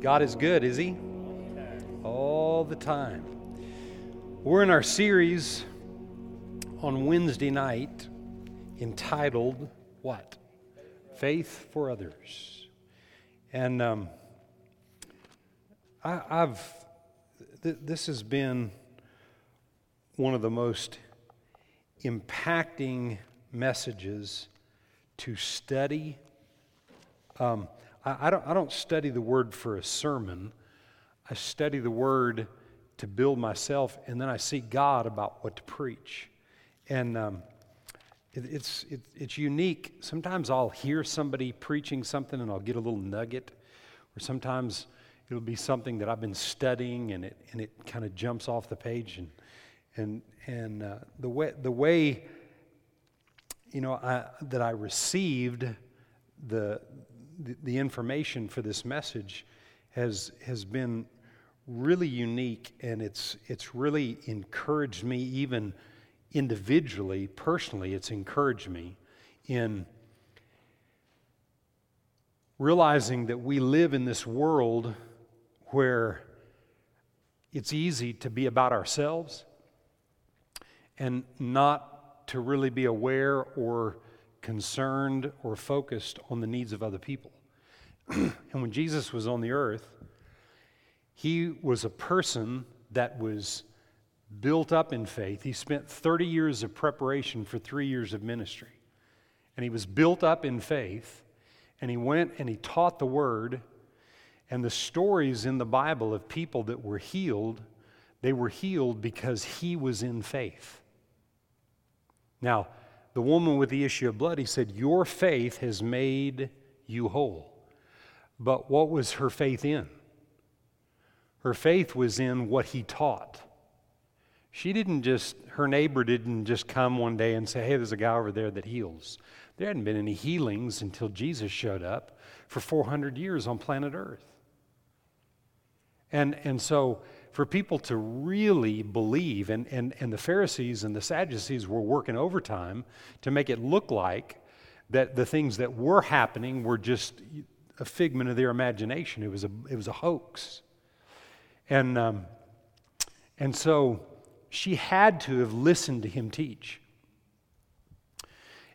God is good, is He? All the time. We're in our series on Wednesday night entitled What? Faith for Others. And um, I, have th- this has been one of the most impacting messages to study. Um, I, I, don't, I don't study the word for a sermon, I study the word to build myself, and then I seek God about what to preach. And um, it, it's, it, it's unique. Sometimes I'll hear somebody preaching something and I'll get a little nugget, or sometimes it'll be something that I've been studying and it, and it kind of jumps off the page. And, and, and uh, the, way, the way you know, I, that I received the, the, information for this message has, has been really unique and it's, it's really encouraged me, even individually, personally, it's encouraged me in realizing that we live in this world where it's easy to be about ourselves and not to really be aware or concerned or focused on the needs of other people. and when Jesus was on the earth, he was a person that was built up in faith. He spent 30 years of preparation for three years of ministry. And he was built up in faith. And he went and he taught the word. And the stories in the Bible of people that were healed, they were healed because he was in faith. Now, the woman with the issue of blood, he said, Your faith has made you whole. But what was her faith in? Her faith was in what he taught. She didn't just, her neighbor didn't just come one day and say, Hey, there's a guy over there that heals. There hadn't been any healings until Jesus showed up for 400 years on planet Earth. And, and so for people to really believe, and, and, and the Pharisees and the Sadducees were working overtime to make it look like that the things that were happening were just a figment of their imagination. It was a, it was a hoax. And, um, and so she had to have listened to him teach.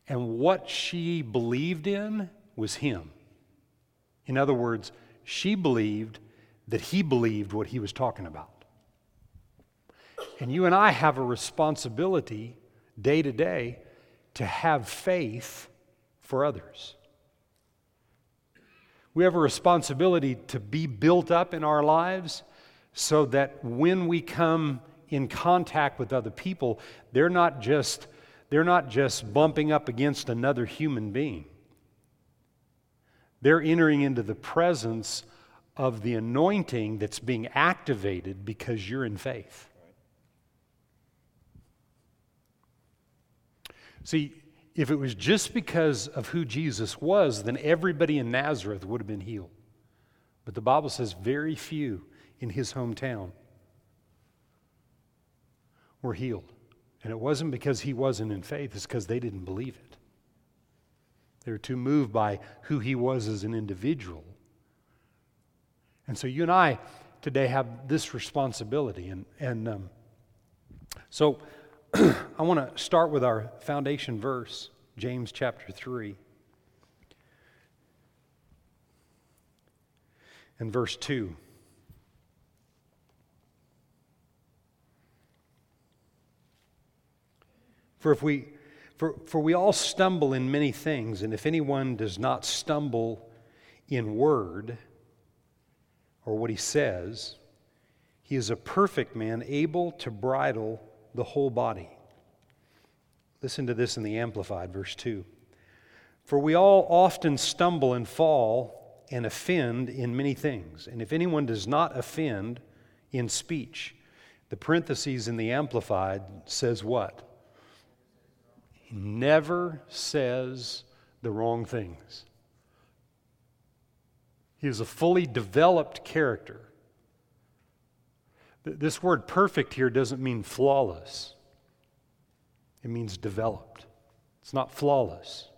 And what she believed in was him. In other words, she believed that he believed what he was talking about. And you and I have a responsibility day to day to have faith for others. We have a responsibility to be built up in our lives so that when we come in contact with other people, they're not just, they're not just bumping up against another human being. They're entering into the presence of the anointing that's being activated because you're in faith. See, if it was just because of who Jesus was, then everybody in Nazareth would have been healed. But the Bible says very few in his hometown were healed. And it wasn't because he wasn't in faith, it's because they didn't believe it. They were too moved by who he was as an individual. And so you and I today have this responsibility. And, and um, so I want to start with our foundation verse, James chapter 3. And verse 2. For if we for, for we all stumble in many things, and if anyone does not stumble in word or what he says, he is a perfect man, able to bridle the whole body. Listen to this in the Amplified, verse 2. For we all often stumble and fall and offend in many things. And if anyone does not offend in speech, the parentheses in the Amplified says what? He never says the wrong things. He is a fully developed character. This word perfect here doesn't mean flawless, it means developed. It's not flawless,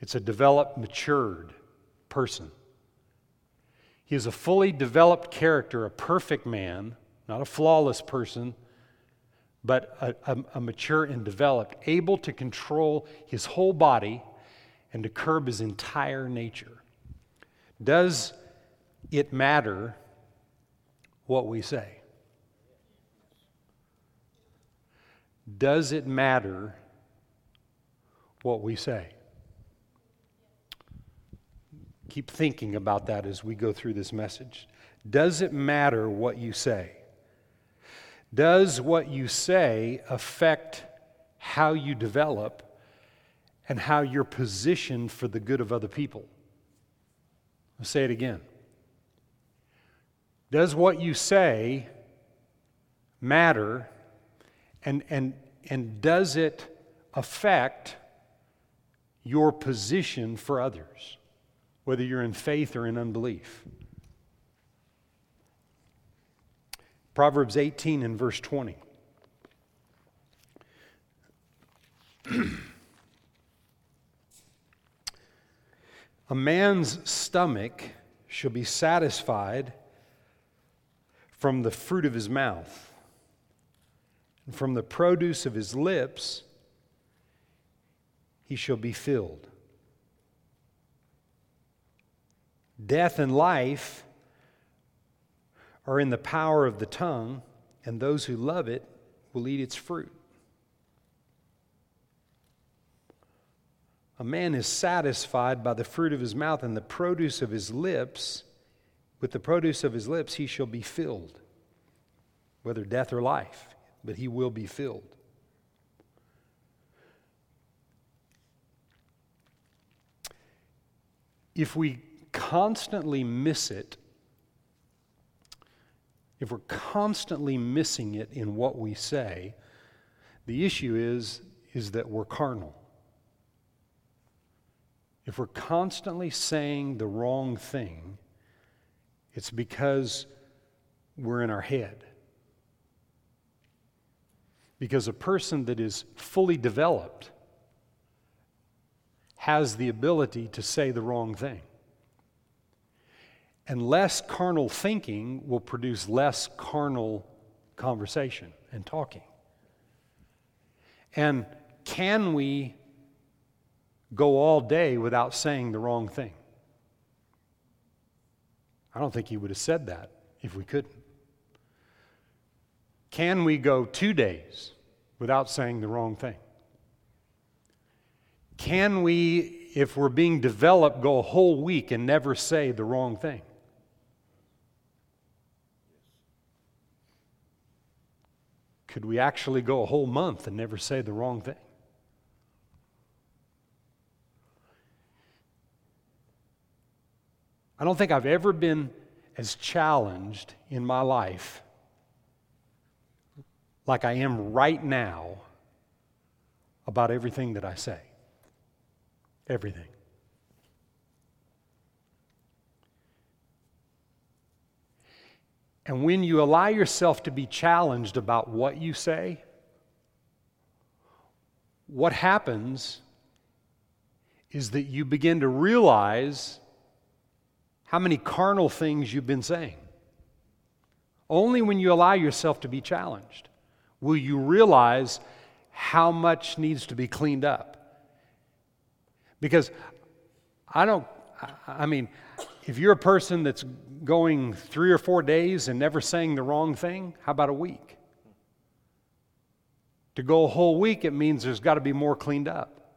it's a developed, matured person. He is a fully developed character, a perfect man, not a flawless person, but a, a, a, mature and developed, able to control his whole body and to curb his entire nature. Does it matter what we say? Does it matter what we say? Keep thinking about that as we go through this message. Does it matter what you say? Does what you say affect how you develop and how you're positioned for the good of other people? I'll say it again. Does what you say matter and, and, and does it affect your position for others, whether you're in faith or in unbelief? Proverbs 18 and verse 20. A man's stomach shall be satisfied from the fruit of his mouth and from the produce of his lips he shall be filled. Death and life are in the power of the tongue, and those who love it will eat its fruit. A man is satisfied by the fruit of his mouth and the produce of his lips. With the produce of his lips, he shall be filled, whether death or life but he will be filled. If we constantly miss it, if we're constantly missing it in what we say, the issue is, is that we're carnal. If we're constantly saying the wrong thing, it's because we're in our head. Because a person that is fully developed has the ability to say the wrong thing. And less carnal thinking will produce less carnal conversation and talking. And can we go all day without saying the wrong thing? I don't think he would have said that if we couldn't. Can we go two days without saying the wrong thing? Can we, if we're being developed, go a whole week and never say the wrong thing? Could we actually go a whole month and never say the wrong thing? I don't think I've ever been as challenged in my life like I am right now about everything that I say. Everything. And when you allow yourself to be challenged about what you say, what happens is that you begin to realize how many carnal things you've been saying. Only when you allow yourself to be challenged will you realize how much needs to be cleaned up. Because I don't, I mean, if you're a person that's going three or four days and never saying the wrong thing, how about a week? To go a whole week, it means there's got to be more cleaned up.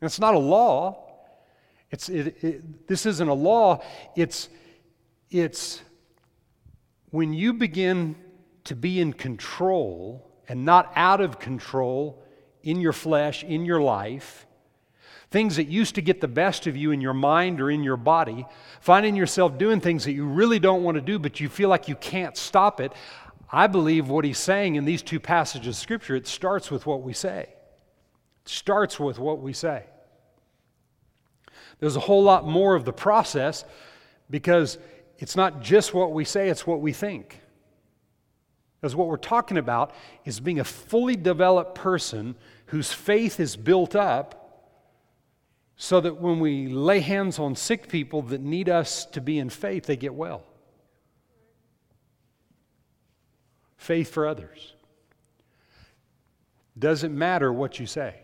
And it's not a law. It's, it, it, this isn't a law. It's, it's when you begin to be in control and not out of control in your flesh, in your life, things that used to get the best of you in your mind or in your body, finding yourself doing things that you really don't want to do, but you feel like you can't stop it. I believe what he's saying in these two passages of Scripture, it starts with what we say. It starts with what we say. There's a whole lot more of the process because it's not just what we say, it's what we think. Because what we're talking about is being a fully developed person whose faith is built up so that when we lay hands on sick people that need us to be in faith, they get well. Faith for others. Doesn't matter what you say.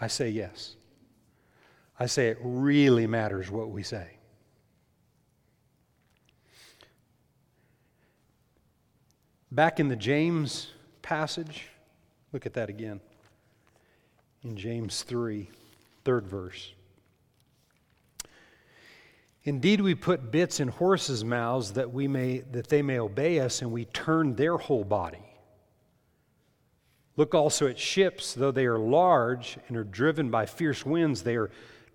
I say yes. I say it really matters what we say. Back in the James passage, look at that again. In James 3, third verse. Indeed, we put bits in horses' mouths that, we may, that they may obey us, and we turn their whole body. Look also at ships, though they are large and are driven by fierce winds, they are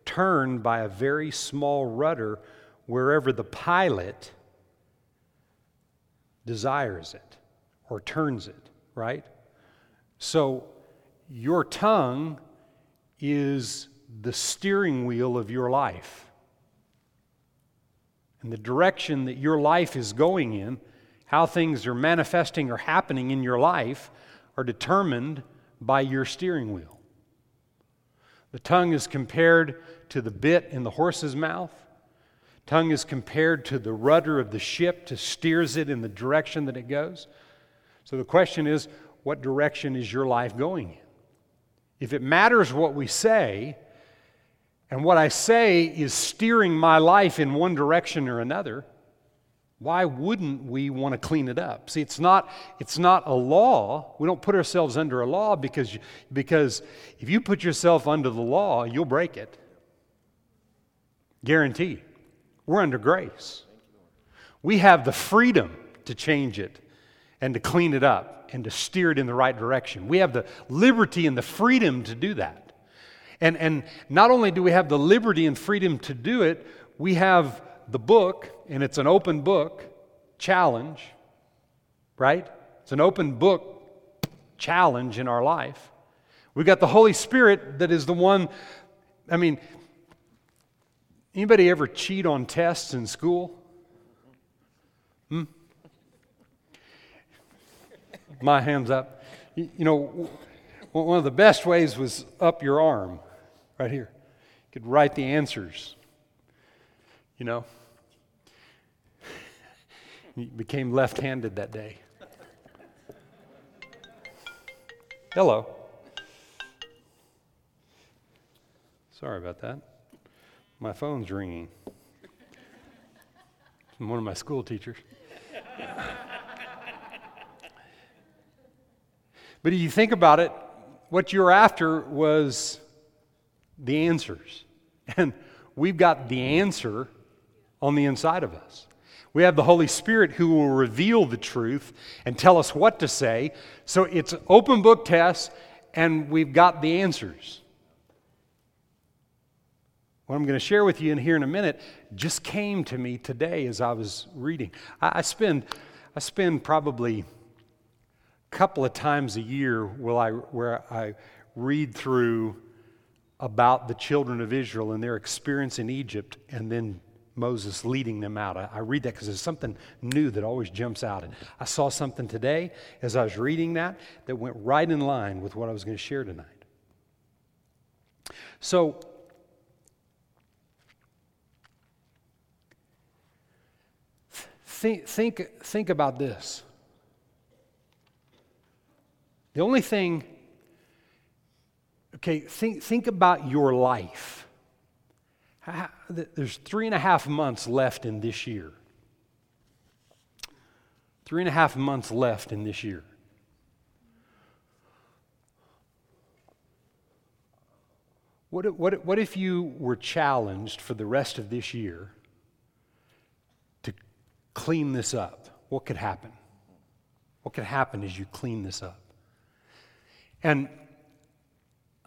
turned by a very small rudder wherever the pilot desires it or turns it, right? So your tongue is the steering wheel of your life. And the direction that your life is going in, how things are manifesting or happening in your life, are determined by your steering wheel. The tongue is compared to the bit in the horse's mouth. Tongue is compared to the rudder of the ship to steers it in the direction that it goes. So the question is, what direction is your life going in? If it matters what we say, and what I say is steering my life in one direction or another, why wouldn't we want to clean it up? See, it's not, it's not a law. We don't put ourselves under a law because, because if you put yourself under the law, you'll break it. Guarantee. We're under grace. We have the freedom to change it and to clean it up and to steer it in the right direction. We have the liberty and the freedom to do that. And, and not only do we have the liberty and freedom to do it, we have the book, and it's an open book challenge, right? It's an open book challenge in our life. We've got the Holy Spirit that is the one, I mean, anybody ever cheat on tests in school? Hmm? My hand's up. You know, one of the best ways was up your arm, right here. You could write the answers, you know. He became left handed that day. Hello. Sorry about that. My phone's ringing. From one of my school teachers. but if you think about it, what you're after was the answers. And we've got the answer on the inside of us. We have the Holy Spirit who will reveal the truth and tell us what to say. So it's open book tests, and we've got the answers. What I'm going to share with you in here in a minute just came to me today as I was reading. I, spend, I spend probably a couple of times a year where I, where I read through about the children of Israel and their experience in Egypt and then Moses leading them out. I, I read that because there's something new that always jumps out. And I saw something today as I was reading that that went right in line with what I was going to share tonight. So, think, think, think about this. The only thing, okay, think, think about your life. There's three and a half months left in this year. Three and a half months left in this year. What what, what if you were challenged for the rest of this year clean this up? What could happen? What could happen as you clean this up? And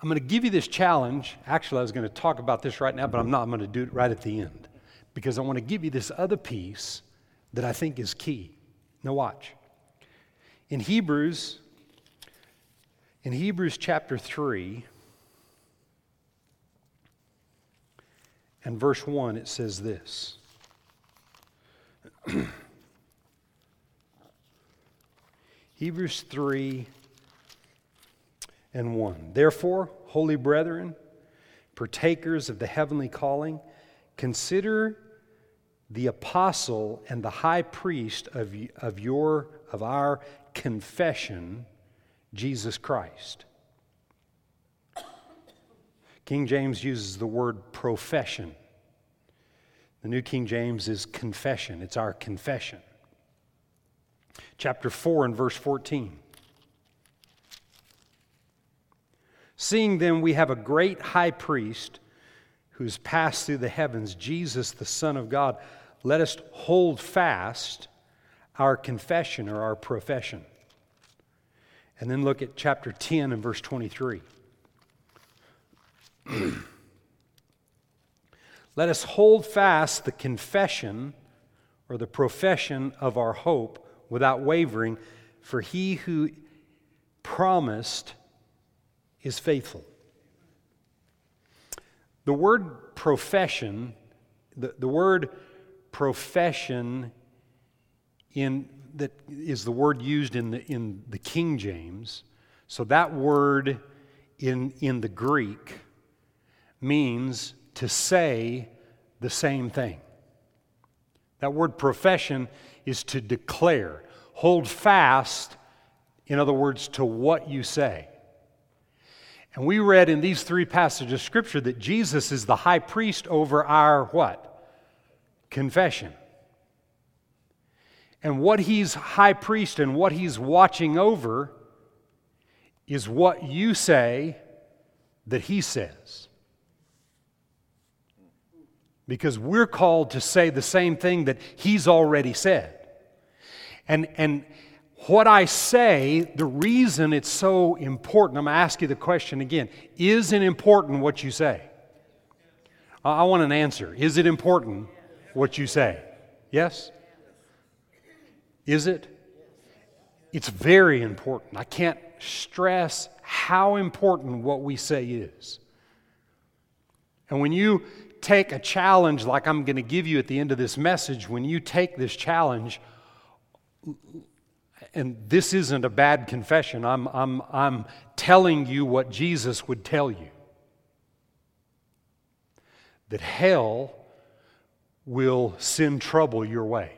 I'm going to give you this challenge. Actually, I was going to talk about this right now, but I'm not. I'm going to do it right at the end because I want to give you this other piece that I think is key. Now, watch. In Hebrews, in Hebrews chapter 3 and verse 1, it says this. Hebrews 3 and 1. Therefore, holy brethren, partakers of the heavenly calling, consider the apostle and the high priest of, of, your, of our confession, Jesus Christ. King James uses the word profession. The New King James is confession, it's our confession. Chapter 4 and verse 14. Seeing then we have a great high priest who's passed through the heavens, Jesus, the Son of God, let us hold fast our confession or our profession. And then look at chapter 10 and verse 23. Let us hold fast the confession or the profession of our hope without wavering, for he who promised is faithful. The word profession, the, the word profession in that is the word used in the in the King James. So that word in in the Greek means to say the same thing. That word profession is to declare. Hold fast, in other words, to what you say. And we read in these three passages of Scripture that Jesus is the high priest over our what? Confession. And what he's high priest and what he's watching over is what you say that he says. Because we're called to say the same thing that he's already said. And, and what I say, the reason it's so important, I'm going to ask you the question again is it important what you say? I want an answer. Is it important what you say? Yes? Is it? It's very important. I can't stress how important what we say is. And when you take a challenge like I'm going to give you at the end of this message, when you take this challenge, and this isn't a bad confession, I'm, I'm, I'm telling you what Jesus would tell you that hell will send trouble your way.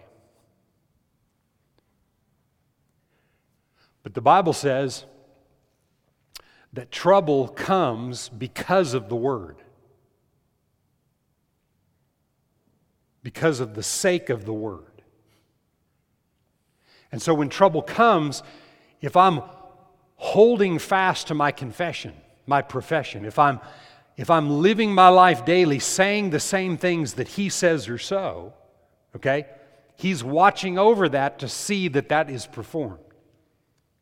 But the Bible says that trouble comes because of the Word, because of the sake of the Word. And so when trouble comes, if I'm holding fast to my confession, my profession, if I'm if I'm living my life daily saying the same things that he says are so, okay? He's watching over that to see that that is performed.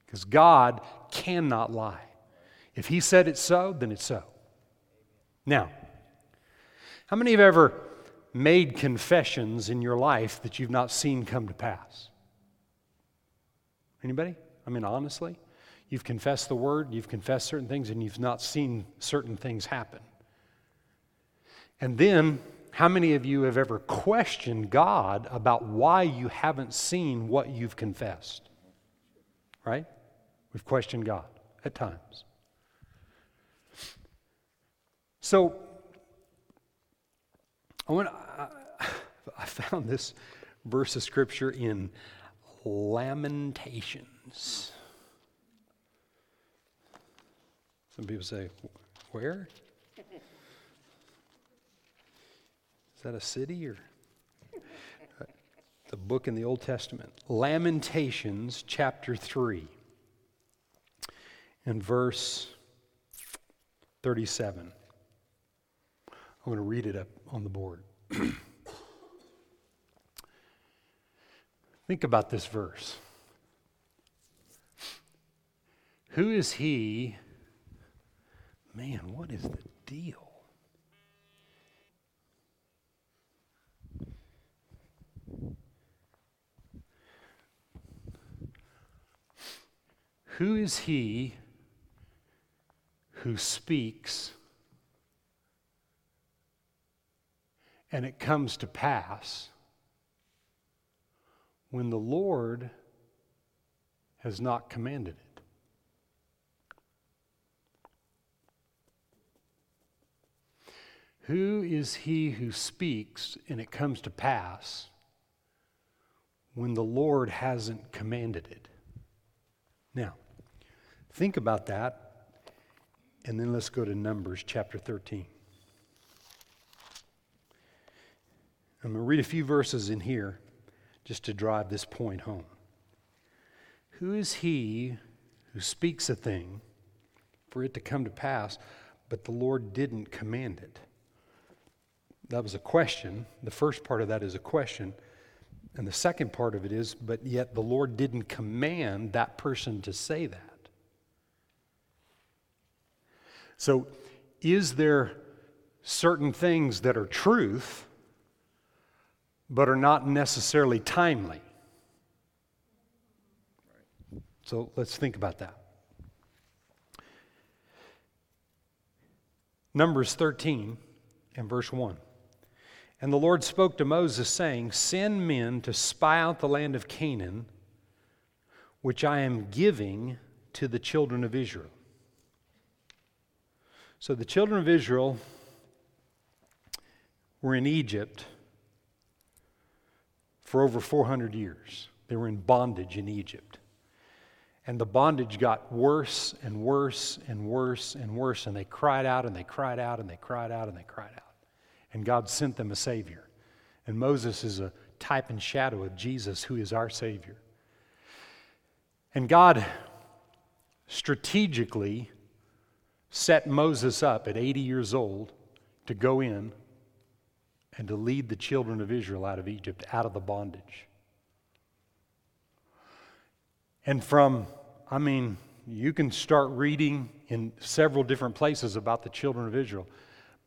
Because God cannot lie. If he said it's so, then it's so. Now, how many have ever made confessions in your life that you've not seen come to pass? Anybody? I mean, honestly? You've confessed the word, you've confessed certain things, and you've not seen certain things happen. And then, how many of you have ever questioned God about why you haven't seen what you've confessed? Right? We've questioned God at times. So, I, want, I, I found this verse of scripture in Lamentations. Some people say, Where? Is that a city or the book in the Old Testament? Lamentations chapter 3 and verse 37. I'm going to read it up on the board. Think about this verse. Who is he? Man, what is the deal? Who is he who speaks and it comes to pass? when the Lord has not commanded it. Who is he who speaks and it comes to pass when the Lord hasn't commanded it? Now, think about that, and then let's go to Numbers chapter 13. I'm going to read a few verses in here just to drive this point home. Who is he who speaks a thing for it to come to pass, but the Lord didn't command it? That was a question. The first part of that is a question. And the second part of it is, but yet the Lord didn't command that person to say that. So, is there certain things that are truth, but are not necessarily timely? So, let's think about that. Numbers 13 and verse 1. And the Lord spoke to Moses, saying, Send men to spy out the land of Canaan, which I am giving to the children of Israel. So the children of Israel were in Egypt for over 400 years. They were in bondage in Egypt. And the bondage got worse and worse and worse and worse. And they cried out and they cried out and they cried out and they cried out and God sent them a Savior. And Moses is a type and shadow of Jesus, who is our Savior. And God strategically set Moses up at 80 years old to go in and to lead the children of Israel out of Egypt, out of the bondage. And from, I mean, you can start reading in several different places about the children of Israel.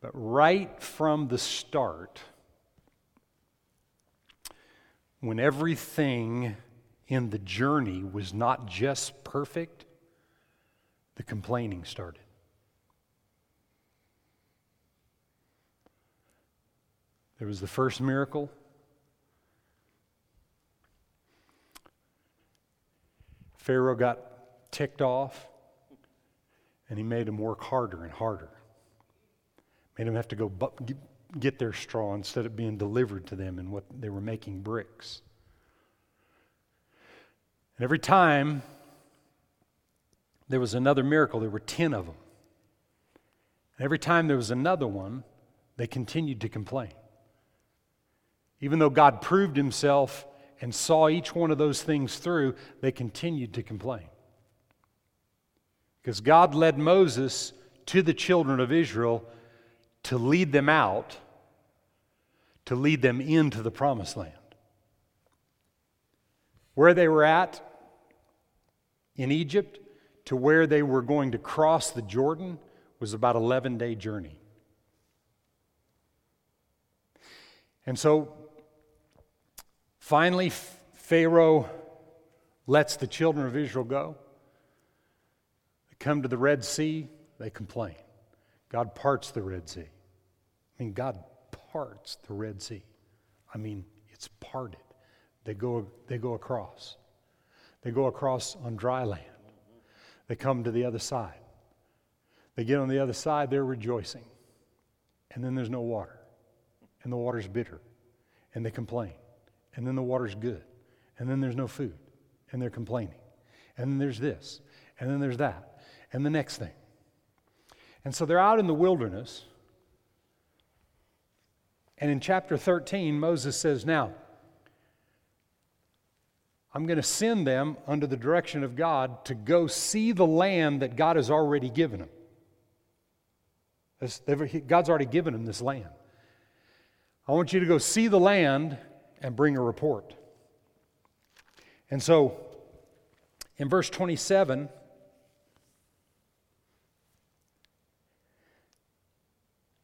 But right from the start, when everything in the journey was not just perfect, the complaining started. There was the first miracle. Pharaoh got ticked off, and he made him work harder and harder made them have to go bu- get their straw instead of being delivered to them and what they were making bricks. And every time there was another miracle, there were 10 of them. And every time there was another one, they continued to complain. Even though God proved himself and saw each one of those things through, they continued to complain. Because God led Moses to the children of Israel to lead them out, to lead them into the promised land. Where they were at in Egypt to where they were going to cross the Jordan was about 11 day journey. And so finally Pharaoh lets the children of Israel go. They come to the Red Sea, they complain. God parts the Red Sea. I mean, God parts the Red Sea. I mean, it's parted. They go, they go across. They go across on dry land. They come to the other side. They get on the other side, they're rejoicing. And then there's no water. And the water's bitter. And they complain. And then the water's good. And then there's no food. And they're complaining. And then there's this. And then there's that. And the next thing. And so they're out in the wilderness and in chapter 13, Moses says, Now, I'm going to send them under the direction of God to go see the land that God has already given them. God's already given them this land. I want you to go see the land and bring a report. And so, in verse 27,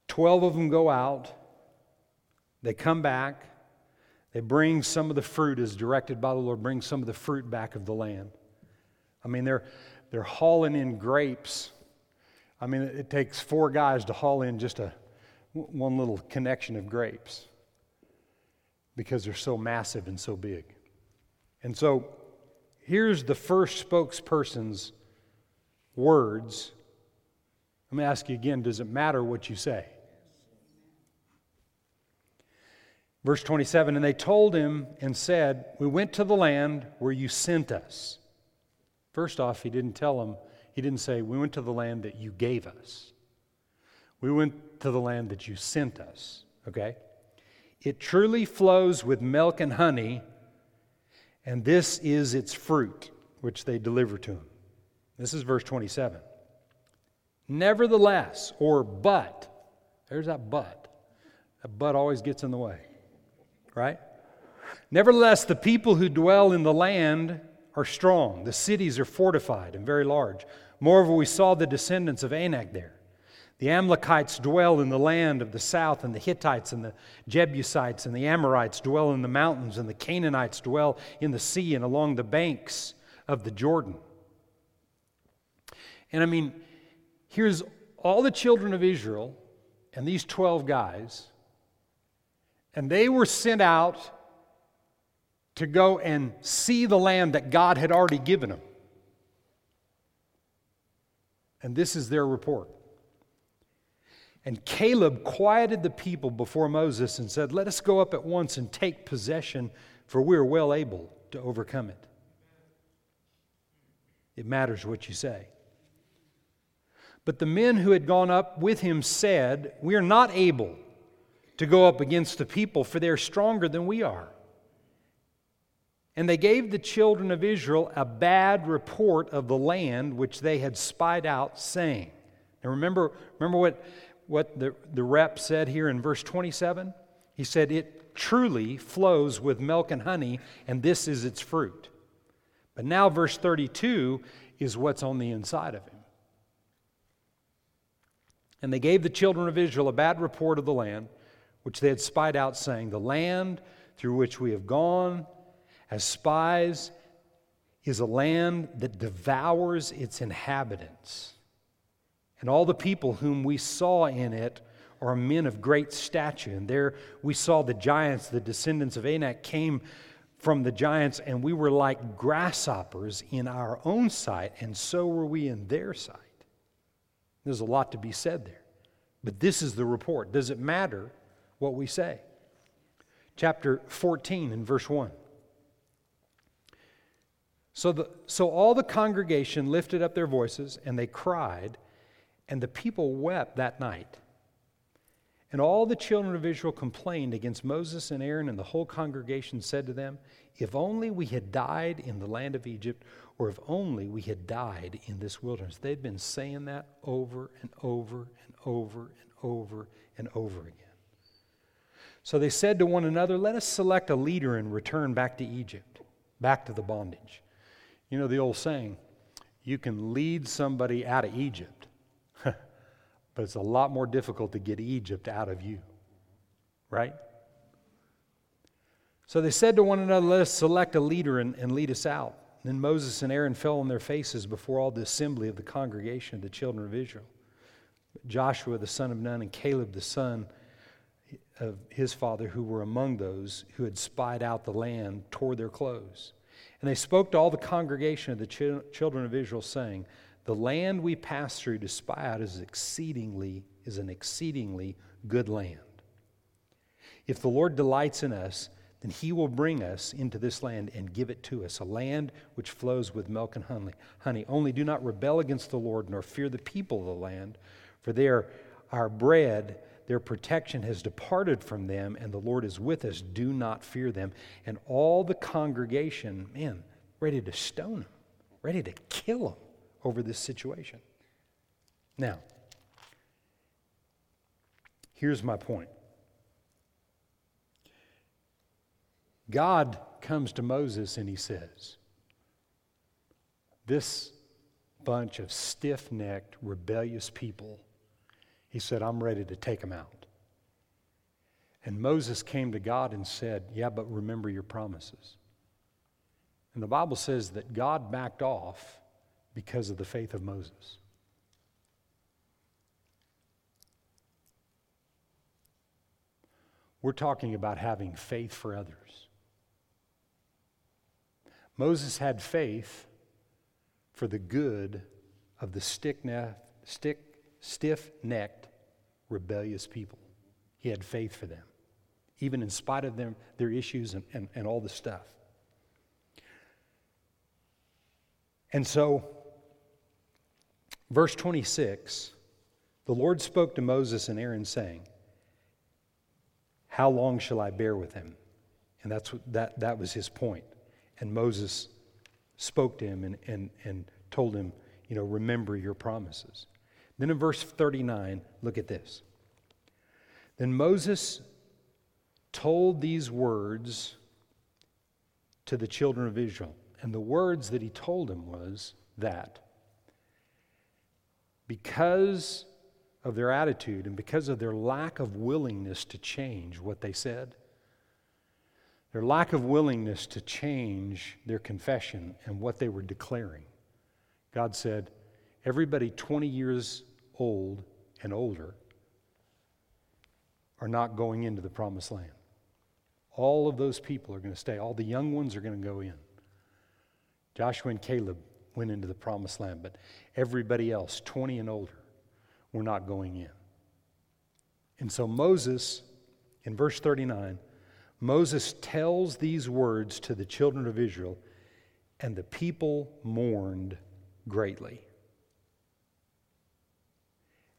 Twelve of them go out they come back, they bring some of the fruit as directed by the Lord, bring some of the fruit back of the land. I mean, they're, they're hauling in grapes. I mean, it, takes four guys to haul in just a one little connection of grapes because they're so massive and so big. And so here's the first spokesperson's words. Let me ask you again does it matter what you say? Verse 27 And they told him and said, We went to the land where you sent us. First off, he didn't tell them, he didn't say, We went to the land that you gave us. We went to the land that you sent us, okay? It truly flows with milk and honey, and this is its fruit, which they deliver to him. This is verse 27. Nevertheless, or but, there's that but. That but always gets in the way, right? Nevertheless, the people who dwell in the land are strong. The cities are fortified and very large. Moreover, we saw the descendants of Anak there. The Amalekites dwell in the land of the south, and the Hittites and the Jebusites and the Amorites dwell in the mountains, and the Canaanites dwell in the sea and along the banks of the Jordan. And I mean, here's all the children of Israel and these 12 guys, and they were sent out to go and see the land that God had already given them. And this is their report. And Caleb quieted the people before Moses and said, Let us go up at once and take possession, for we are well able to overcome it. It matters what you say. But the men who had gone up with him said, We are not able to go up against the people, for they are stronger than we are. And they gave the children of Israel a bad report of the land which they had spied out, saying, Now remember, remember what what the, the rep said here in verse 27? He said, It truly flows with milk and honey, and this is its fruit. But now, verse 32 is what's on the inside of him. And they gave the children of Israel a bad report of the land, which they had spied out, saying, The land through which we have gone as spies is a land that devours its inhabitants. And all the people whom we saw in it are men of great stature. And there we saw the giants, the descendants of Anak, came from the giants, and we were like grasshoppers in our own sight, and so were we in their sight. There's a lot to be said there. But this is the report. Does it matter what we say? Chapter 14 and verse 1. So, the, so all the congregation lifted up their voices, and they cried and the people wept that night. And all the children of Israel complained against Moses and Aaron, and the whole congregation said to them, If only we had died in the land of Egypt, or if only we had died in this wilderness. They'd been saying that over and over and over and over and over again. So they said to one another, Let us select a leader and return back to Egypt, back to the bondage. You know the old saying, you can lead somebody out of Egypt but it's a lot more difficult to get Egypt out of you. Right? So they said to one another, Let us select a leader and, and lead us out. Then Moses and Aaron fell on their faces before all the assembly of the congregation of the children of Israel. But Joshua the son of Nun and Caleb the son of his father, who were among those who had spied out the land, tore their clothes. And they spoke to all the congregation of the ch- children of Israel, saying, the land we pass through to spy out is exceedingly is an exceedingly good land. If the Lord delights in us, then he will bring us into this land and give it to us, a land which flows with milk and honey. Only do not rebel against the Lord, nor fear the people of the land, for they are our bread. Their protection has departed from them, and the Lord is with us. Do not fear them. And all the congregation, man, ready to stone them, ready to kill them over this situation. Now, here's my point God comes to Moses and he says, This bunch of stiff necked, rebellious people, he said, I'm ready to take them out. And Moses came to God and said, Yeah, but remember your promises. And the Bible says that God backed off because of the faith of Moses. We're talking about having faith for others. Moses had faith for the good of the stick stiff necked, rebellious people. He had faith for them even in spite of them, their issues and, and, and all the stuff. And so, verse 26 the Lord spoke to Moses and Aaron, saying, How long shall I bear with him? And that's what, that, that was his point. And Moses spoke to him and, and, and told him, You know, remember your promises. Then in verse 39, look at this. Then Moses told these words to the children of Israel. And the words that he told them was that because of their attitude and because of their lack of willingness to change what they said, their lack of willingness to change their confession and what they were declaring, God said, everybody 20 years old and older are not going into the promised land. All of those people are going to stay. All the young ones are going to go in. Joshua and Caleb went into the promised land, but everybody else, 20 and older, were not going in. And so Moses, in verse 39, Moses tells these words to the children of Israel, and the people mourned greatly.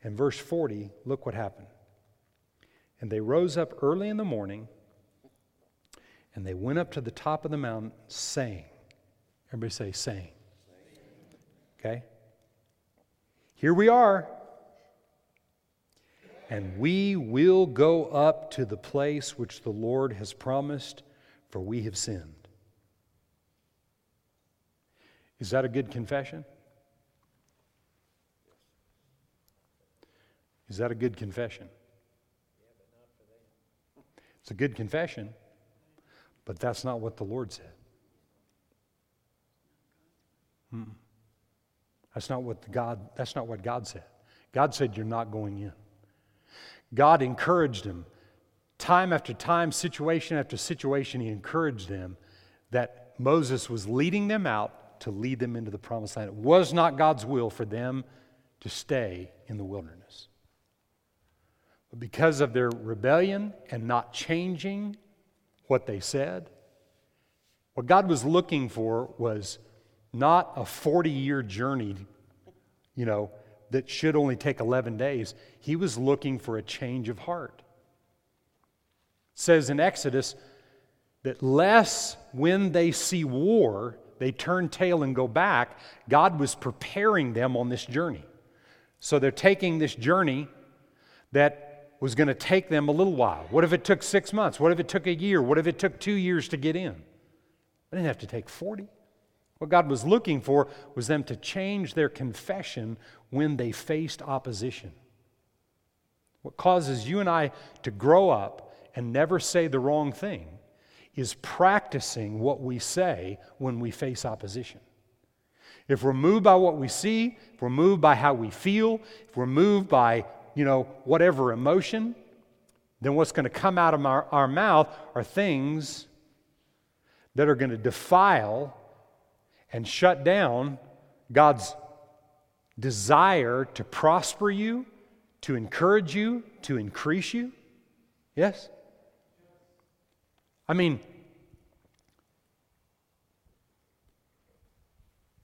In verse 40, look what happened. And they rose up early in the morning, and they went up to the top of the mountain, saying, Everybody say, saying. Okay? Here we are. And we will go up to the place which the Lord has promised, for we have sinned. Is that a good confession? Is that a good confession? It's a good confession, but that's not what the Lord said. Hmm. That's not what God that's not what God said. God said you're not going in. God encouraged him time after time, situation after situation, he encouraged them that Moses was leading them out to lead them into the promised land. It was not God's will for them to stay in the wilderness. But because of their rebellion and not changing what they said, what God was looking for was not a 40 year journey, you know, that should only take 11 days. He was looking for a change of heart. It says in Exodus that less when they see war, they turn tail and go back. God was preparing them on this journey. So they're taking this journey that was going to take them a little while. What if it took six months? What if it took a year? What if it took two years to get in? They didn't have to take 40. What God was looking for was them to change their confession when they faced opposition. What causes you and I to grow up and never say the wrong thing is practicing what we say when we face opposition. If we're moved by what we see, if we're moved by how we feel, if we're moved by, you know, whatever emotion, then what's going to come out of our, our mouth are things that are going to defile and shut down God's desire to prosper you, to encourage you, to increase you? Yes? I mean,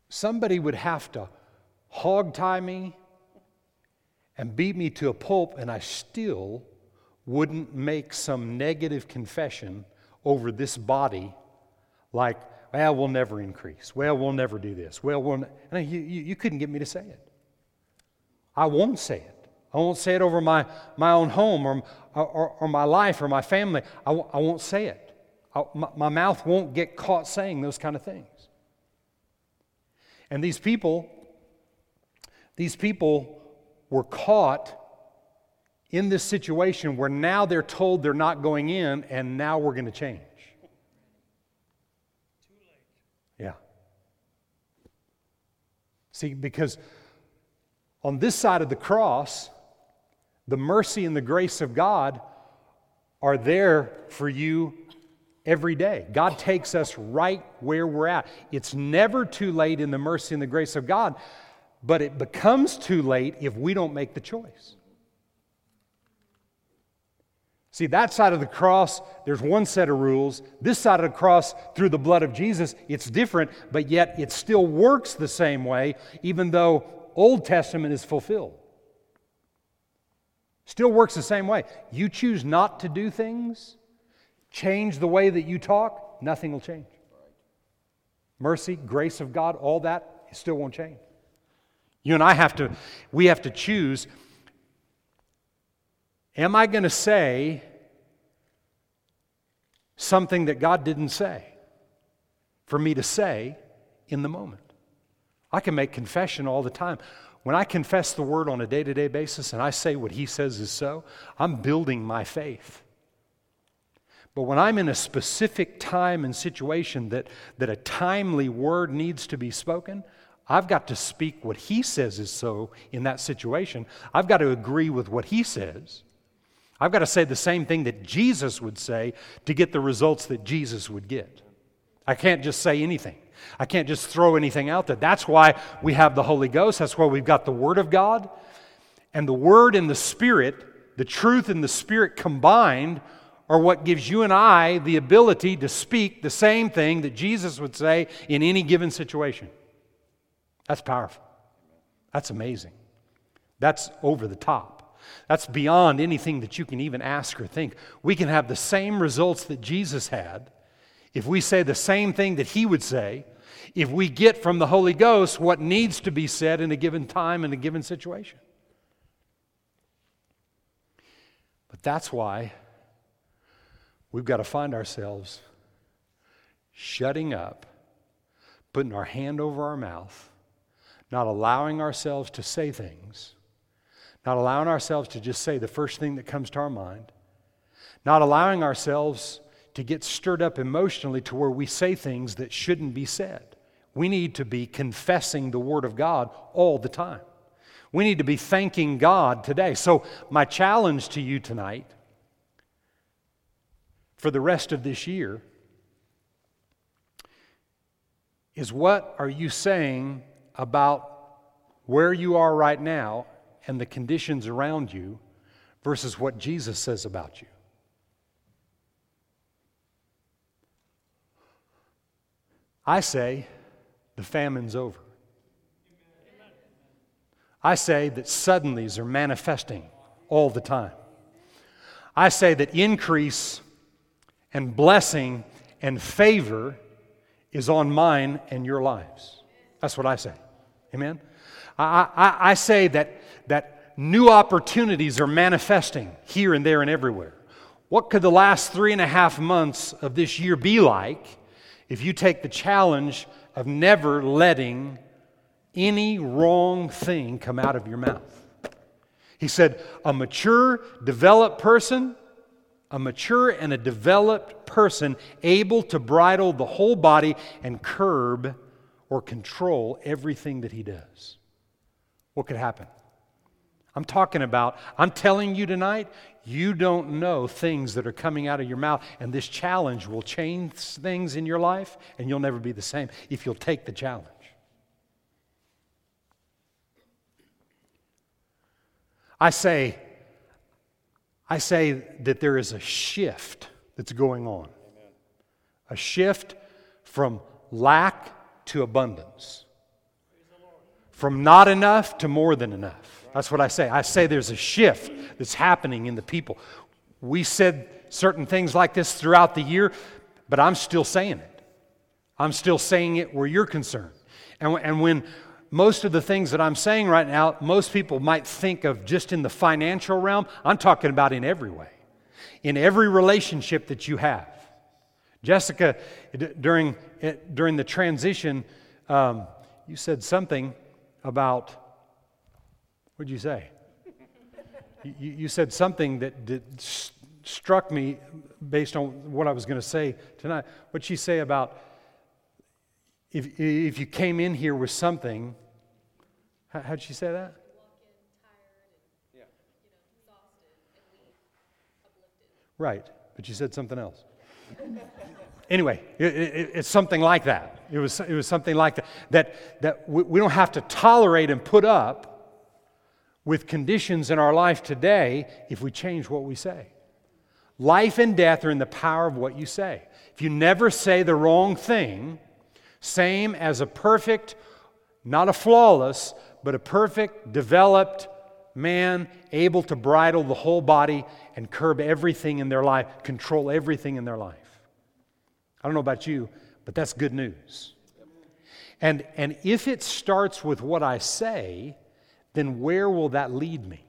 somebody would have to hog tie me and beat me to a pulp, and I still wouldn't make some negative confession over this body like, well, we'll never increase. Well, we'll never do this. Well, we'll ne-. you, you, you couldn't get me to say it. I won't say it. I won't say it over my, my own home or, or, or my life or my family. I w- I won't say it. I, my, my mouth won't get caught saying those kind of things. And these people, these people were caught in this situation where now they're told they're not going in and now we're going to change. Yeah. See, because on this side of the cross, the mercy and the grace of God are there for you every day. God takes us right where we're at. It's never too late in the mercy and the grace of God, but it becomes too late if we don't make the choice. See, that side of the cross, there's one set of rules. This side of the cross, through the blood of Jesus, it's different, but yet it still works the same way, even though Old Testament is fulfilled. Still works the same way. You choose not to do things, change the way that you talk, nothing will change. Mercy, grace of God, all that, still won't change. You and I have to, we have to choose am I going to say something that God didn't say for me to say in the moment? I can make confession all the time. When I confess the word on a day to day basis and I say what he says is so, I'm building my faith. But when I'm in a specific time and situation that, that a timely word needs to be spoken, I've got to speak what he says is so in that situation. I've got to agree with what he says. I've got to say the same thing that Jesus would say to get the results that Jesus would get. I can't just say anything. I can't just throw anything out there. That's why we have the Holy Ghost. That's why we've got the Word of God. And the Word and the Spirit, the truth and the Spirit combined, are what gives you and I the ability to speak the same thing that Jesus would say in any given situation. That's powerful. That's amazing. That's over the top. That's beyond anything that you can even ask or think. We can have the same results that Jesus had if we say the same thing that He would say, if we get from the Holy Ghost what needs to be said in a given time in a given situation. But that's why we've got to find ourselves shutting up, putting our hand over our mouth, not allowing ourselves to say things, not allowing ourselves to just say the first thing that comes to our mind, not allowing ourselves to get stirred up emotionally to where we say things that shouldn't be said. We need to be confessing the Word of God all the time. We need to be thanking God today. So, my challenge to you tonight for the rest of this year is what are you saying about where you are right now and the conditions around you versus what Jesus says about you? I say the famine's over. I say that suddenlies are manifesting all the time. I say that increase and blessing and favor is on mine and your lives. That's what I say. Amen? I, I, I say that, that new opportunities are manifesting here and there and everywhere. What could the last three and a half months of this year be like if you take the challenge of never letting any wrong thing come out of your mouth? He said, A mature, developed person a mature and a developed person able to bridle the whole body and curb or control everything that he does. What could happen? I'm talking about, I'm telling you tonight, you don't know things that are coming out of your mouth, and this challenge will change things in your life, and you'll never be the same if you'll take the challenge. I say, I say that there is a shift that's going on. A shift from lack to abundance. From not enough to more than enough. That's what I say. I say there's a shift that's happening in the people. We said certain things like this throughout the year, but I'm still saying it. I'm still saying it where you're concerned. And, and when most of the things that I'm saying right now, most people might think of just in the financial realm. I'm talking about in every way, in every relationship that you have. Jessica, during, during the transition, um, you said something about, what did you say? you, you, said something that, that struck me based on what I was going to say tonight. What'd she say about if, if you came in here with something, how, how'd she say that? Yeah. Right, but you said something else. anyway, it, it, it's something like that. It was, it was something like that. That, that we, we don't have to tolerate and put up with conditions in our life today if we change what we say. Life and death are in the power of what you say. If you never say the wrong thing, same as a perfect, not a flawless, but a perfect, developed man able to bridle the whole body and curb everything in their life, control everything in their life. I don't know about you, but that's good news. And, and if it starts with what I say, then where will that lead me?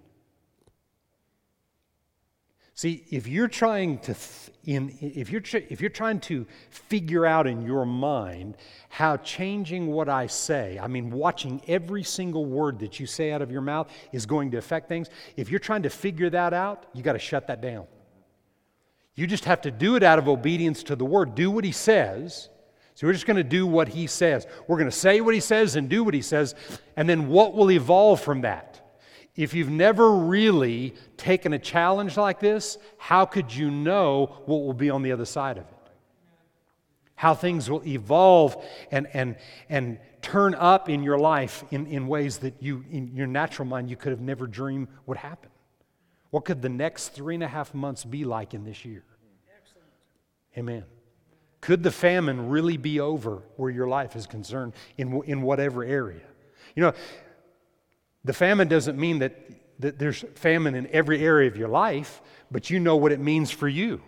See, if you're trying to th- in, if you're tr- if you're trying to figure out in your mind how changing what I say, I mean watching every single word that you say out of your mouth is going to affect things, if you're trying to figure that out, you got to shut that down. You just have to do it out of obedience to the word. Do what he says. So we're just going to do what he says. We're going to say what he says and do what he says, and then what will evolve from that? If you've never really taken a challenge like this, how could you know what will be on the other side of it? How things will evolve and, and, and turn up in your life in, in ways that you, in your natural mind, you could have never dreamed would happen. What could the next three and a half months be like in this year? Amen. Could the famine really be over where your life is concerned in, in whatever area? You know, the famine doesn't mean that, that there's famine in every area of your life, but you know what it means for you.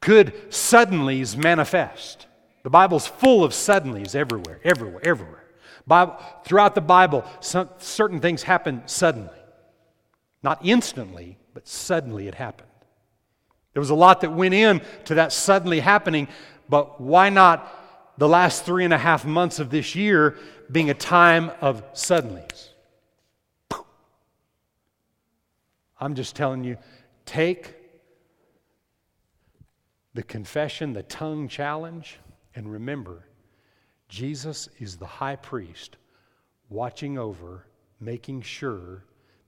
Could suddenlies manifest? The Bible's full of suddenlies everywhere, everywhere, everywhere. Bible, throughout the Bible, some, certain things happen suddenly. Not instantly, but suddenly it happened. There was a lot that went in to that suddenly happening, but why not the last three and a half months of this year being a time of suddenlies? I'm just telling you, take the confession, the tongue challenge, and remember, Jesus is the high priest watching over, making sure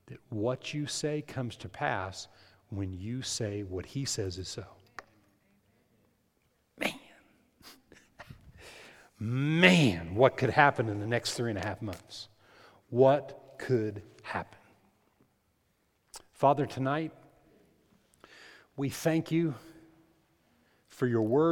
that what you say comes to pass when you say what he says is so. Man. Man, what could happen in the next three and a half months? What could happen? Father, tonight, we thank you for your word.